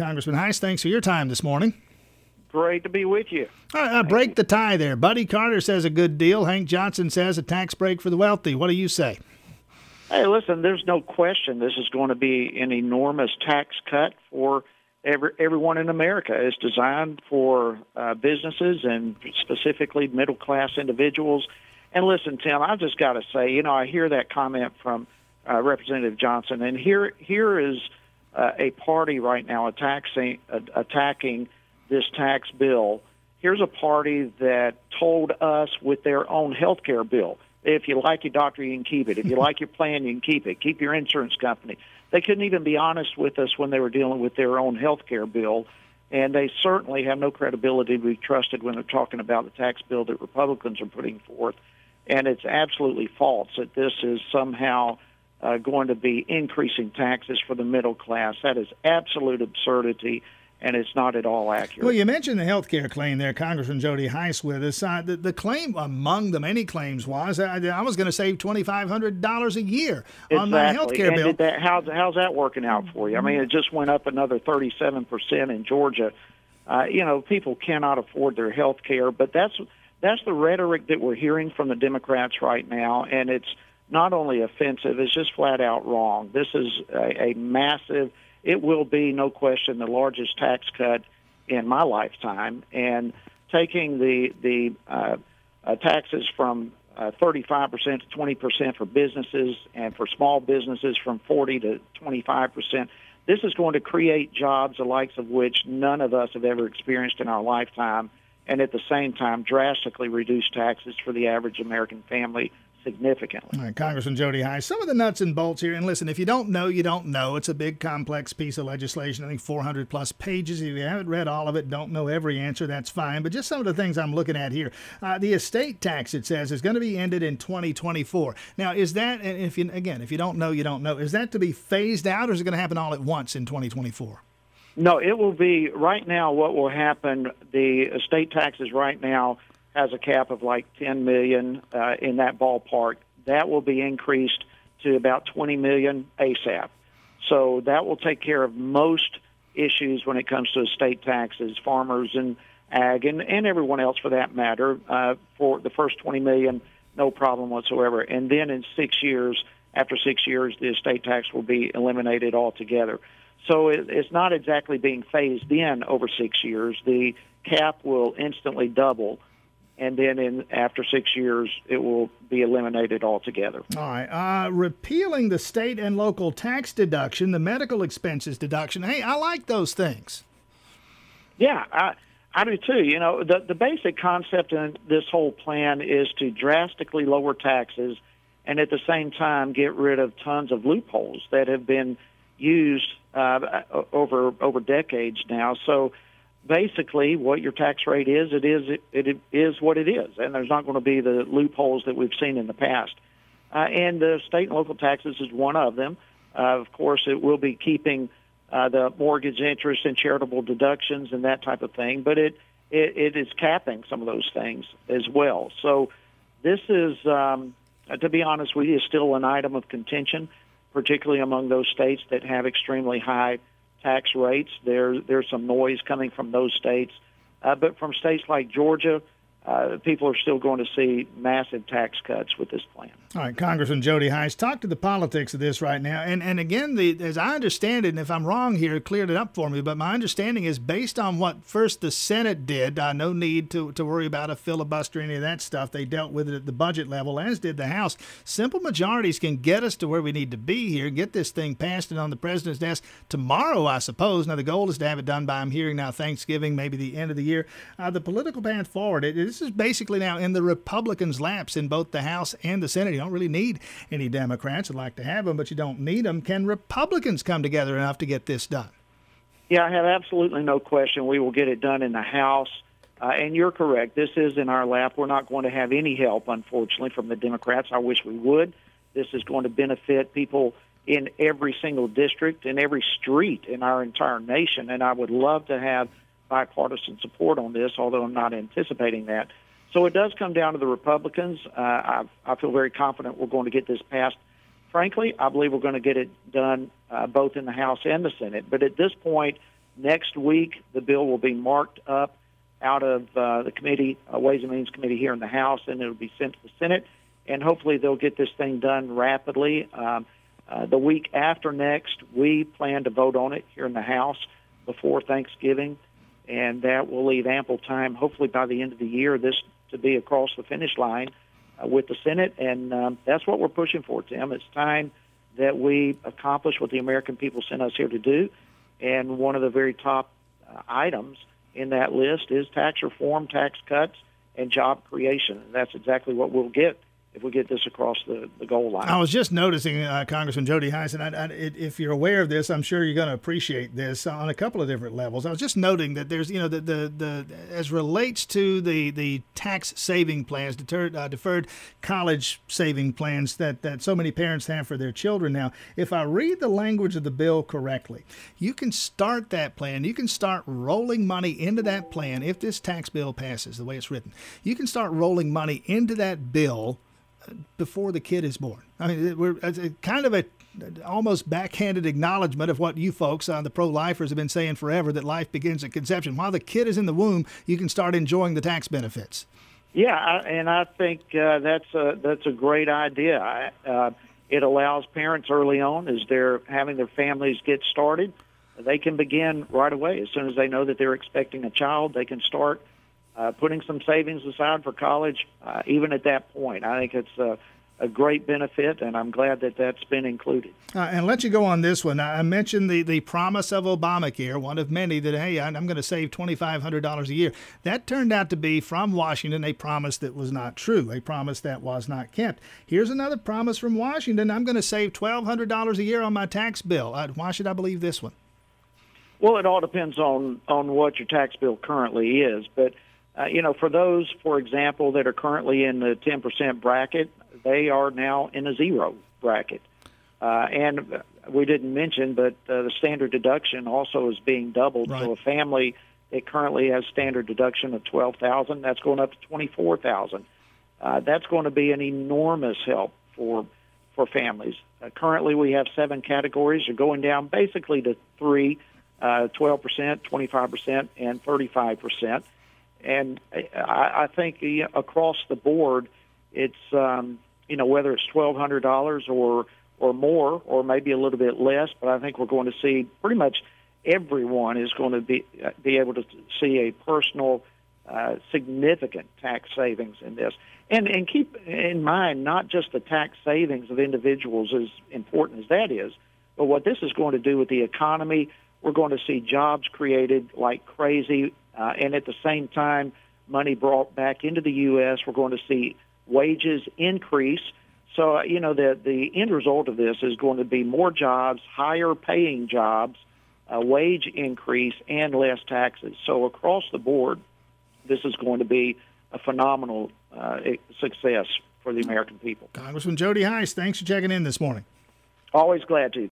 Congressman Hice, thanks for your time this morning. Great to be with you. All right, uh, break the tie there. Buddy Carter says a good deal. Hank Johnson says a tax break for the wealthy. What do you say? Hey, listen, there's no question this is going to be an enormous tax cut for every, everyone in America. It's designed for uh, businesses and specifically middle class individuals. And listen, Tim, I just got to say, you know, I hear that comment from uh, Representative Johnson, and here here is uh, a party right now attacking uh, attacking this tax bill. Here's a party that told us with their own health care bill if you like your doctor, you can keep it. If you like your plan, you can keep it. Keep your insurance company. They couldn't even be honest with us when they were dealing with their own health care bill. And they certainly have no credibility to be trusted when they're talking about the tax bill that Republicans are putting forth. And it's absolutely false that this is somehow uh, going to be increasing taxes for the middle class. That is absolute absurdity and it's not at all accurate. Well, you mentioned the health care claim there, Congressman Jody Hice with us. Uh, the, the, claim among the many claims was uh, I was going to save $2,500 a year exactly. on my health care bill. That, how's, how's that working out for you? I mean, it just went up another 37% in Georgia. Uh, you know, people cannot afford their health care, but that's, that's the rhetoric that we're hearing from the Democrats right now, and it's not only offensive, it's just flat out wrong. This is a, a massive – it will be, no question, the largest tax cut in my lifetime. And taking the the uh, uh, taxes from uh, 35% to 20% for businesses and for small businesses from 40 to 25%. This is going to create jobs the likes of which none of us have ever experienced in our lifetime, and at the same time, drastically reduce taxes for the average American family significantly. All right, Congressman Jody Hice, some of the nuts and bolts here. And listen, if you don't know, you don't know. It's a big, complex piece of legislation. I think 400 plus pages. If you haven't read all of it, don't know every answer, that's fine. But just some of the things I'm looking at here. Uh, the estate tax, it says, is going to be ended in 2024. Now, is that, and if you again, if you don't know, you don't know. Is that to be phased out, or is it going to happen all at once in 2024? No, it will be right now. What will happen? The estate taxes right now has a cap of like 10 million uh, in that ballpark. That will be increased to about 20 million ASAP. So that will take care of most issues when it comes to estate taxes, farmers and ag, and, and everyone else for that matter. Uh, for the first 20 million, no problem whatsoever. And then in six years, after six years, the estate tax will be eliminated altogether. So it, it's not exactly being phased in over six years. The cap will instantly double and then in after six years it will be eliminated altogether. All right. Uh, repealing the state and local tax deduction, the medical expenses deduction. Hey, I like those things. Yeah, I I do too. You know, the the basic concept in this whole plan is to drastically lower taxes and at the same time get rid of tons of loopholes that have been used uh, over over decades now. So basically what your tax rate is, it is it, it is what it is, and there's not going to be the loopholes that we've seen in the past. Uh, and the state and local taxes is one of them. Uh, of course, it will be keeping uh, the mortgage interest and charitable deductions and that type of thing, but it, it, it is capping some of those things as well. So this is, um, to be honest with you, is still an item of contention, particularly among those states that have extremely high tax rates. There, there's some noise coming from those states, uh, but from states like Georgia, uh, people are still going to see massive tax cuts with this plan. All right, Congressman Jody Hice, talk to the politics of this right now. And and again, the, as I understand it, and if I'm wrong here, cleared it up for me. But my understanding is based on what first the Senate did. Uh, no need to, to worry about a filibuster, any of that stuff. They dealt with it at the budget level, as did the House. Simple majorities can get us to where we need to be here, get this thing passed and on the president's desk tomorrow, I suppose. Now the goal is to have it done by I'm hearing now Thanksgiving, maybe the end of the year. Uh, the political path forward. It, this is basically now in the Republicans' laps in both the House and the Senate You don't really need any Democrats. I'd like to have them, but you don't need them. Can Republicans come together enough to get this done? Yeah, I have absolutely no question. We will get it done in the House. Uh, and you're correct. This is in our lap. We're not going to have any help, unfortunately, from the Democrats. I wish we would. This is going to benefit people in every single district, in every street in our entire nation. And I would love to have bipartisan support on this, although I'm not anticipating that. So it does come down to the Republicans. Uh, I, I feel very confident we're going to get this passed. Frankly, I believe we're going to get it done uh, both in the House and the Senate. But at this point, Next week, the bill will be marked up out of uh, the committee, uh, Ways and Means Committee here in the House, and it'll be sent to the Senate. And hopefully, they'll get this thing done rapidly. Um, uh, the week after next, we plan to vote on it here in the House before Thanksgiving, and that will leave ample time, hopefully by the end of the year, this to be across the finish line uh, with the Senate. And um, that's what we're pushing for, Tim. It's time that we accomplish what the American people sent us here to do. And one of the very top uh, items in that list is tax reform, tax cuts, and job creation. And that's exactly what we'll get if we get this across the, the goal line. I was just noticing, uh, Congressman Jody Hice, I, I, if you're aware of this, I'm sure you're going to appreciate this on a couple of different levels. I was just noting that there's, you know, the, the, the as relates to the, the tax saving plans, deterred, uh, deferred college saving plans that, that so many parents have for their children now. If I read the language of the bill correctly, you can start that plan. You can start rolling money into that plan if this tax bill passes the way it's written. You can start rolling money into that bill before the kid is born. I mean, we're kind of a almost backhanded acknowledgement of what you folks, uh, the pro-lifers, have been saying forever that life begins at conception. While the kid is in the womb, you can start enjoying the tax benefits. Yeah, and I think uh, that's a that's a great idea. Uh, it allows parents early on as they're having their families get started, they can begin right away as soon as they know that they're expecting a child. They can start uh, putting some savings aside for college, uh, even at that point. I think it's a, a great benefit, and I'm glad that that's been included. Uh, and let you go on this one. I mentioned the, the promise of Obamacare, one of many that, hey, I'm going to save $2,500 a year. That turned out to be from Washington a promise that was not true, a promise that was not kept. Here's another promise from Washington I'm going to save $1,200 a year on my tax bill. Uh, why should I believe this one? Well, it all depends on, on what your tax bill currently is, but uh, you know, for those, for example, that are currently in the 10% bracket, they are now in a zero bracket. Uh, and we didn't mention, but uh, the standard deduction also is being doubled. Right. So a family that currently has standard deduction of 12000 that's going up to 24000 uh, That's going to be an enormous help for for families. Uh, currently, we have seven categories. They're going down basically to three, uh, 12%, 25%, and 35% and I, I think across the board, it's um, you know whether it's twelve hundred dollars or or more, or maybe a little bit less. But I think we're going to see pretty much everyone is going to be be able to see a personal, uh, significant tax savings in this. And and keep in mind not just the tax savings of individuals, as important as that is, but what this is going to do with the economy. We're going to see jobs created like crazy uh, and at the same time, money brought back into the U.S. We're going to see wages increase. So, uh, you know, the, the end result of this is going to be more jobs, higher paying jobs, a wage increase, and less taxes. So, across the board, this is going to be a phenomenal uh, success for the American people. Congressman Jody Hice, thanks for checking in this morning. Always glad to.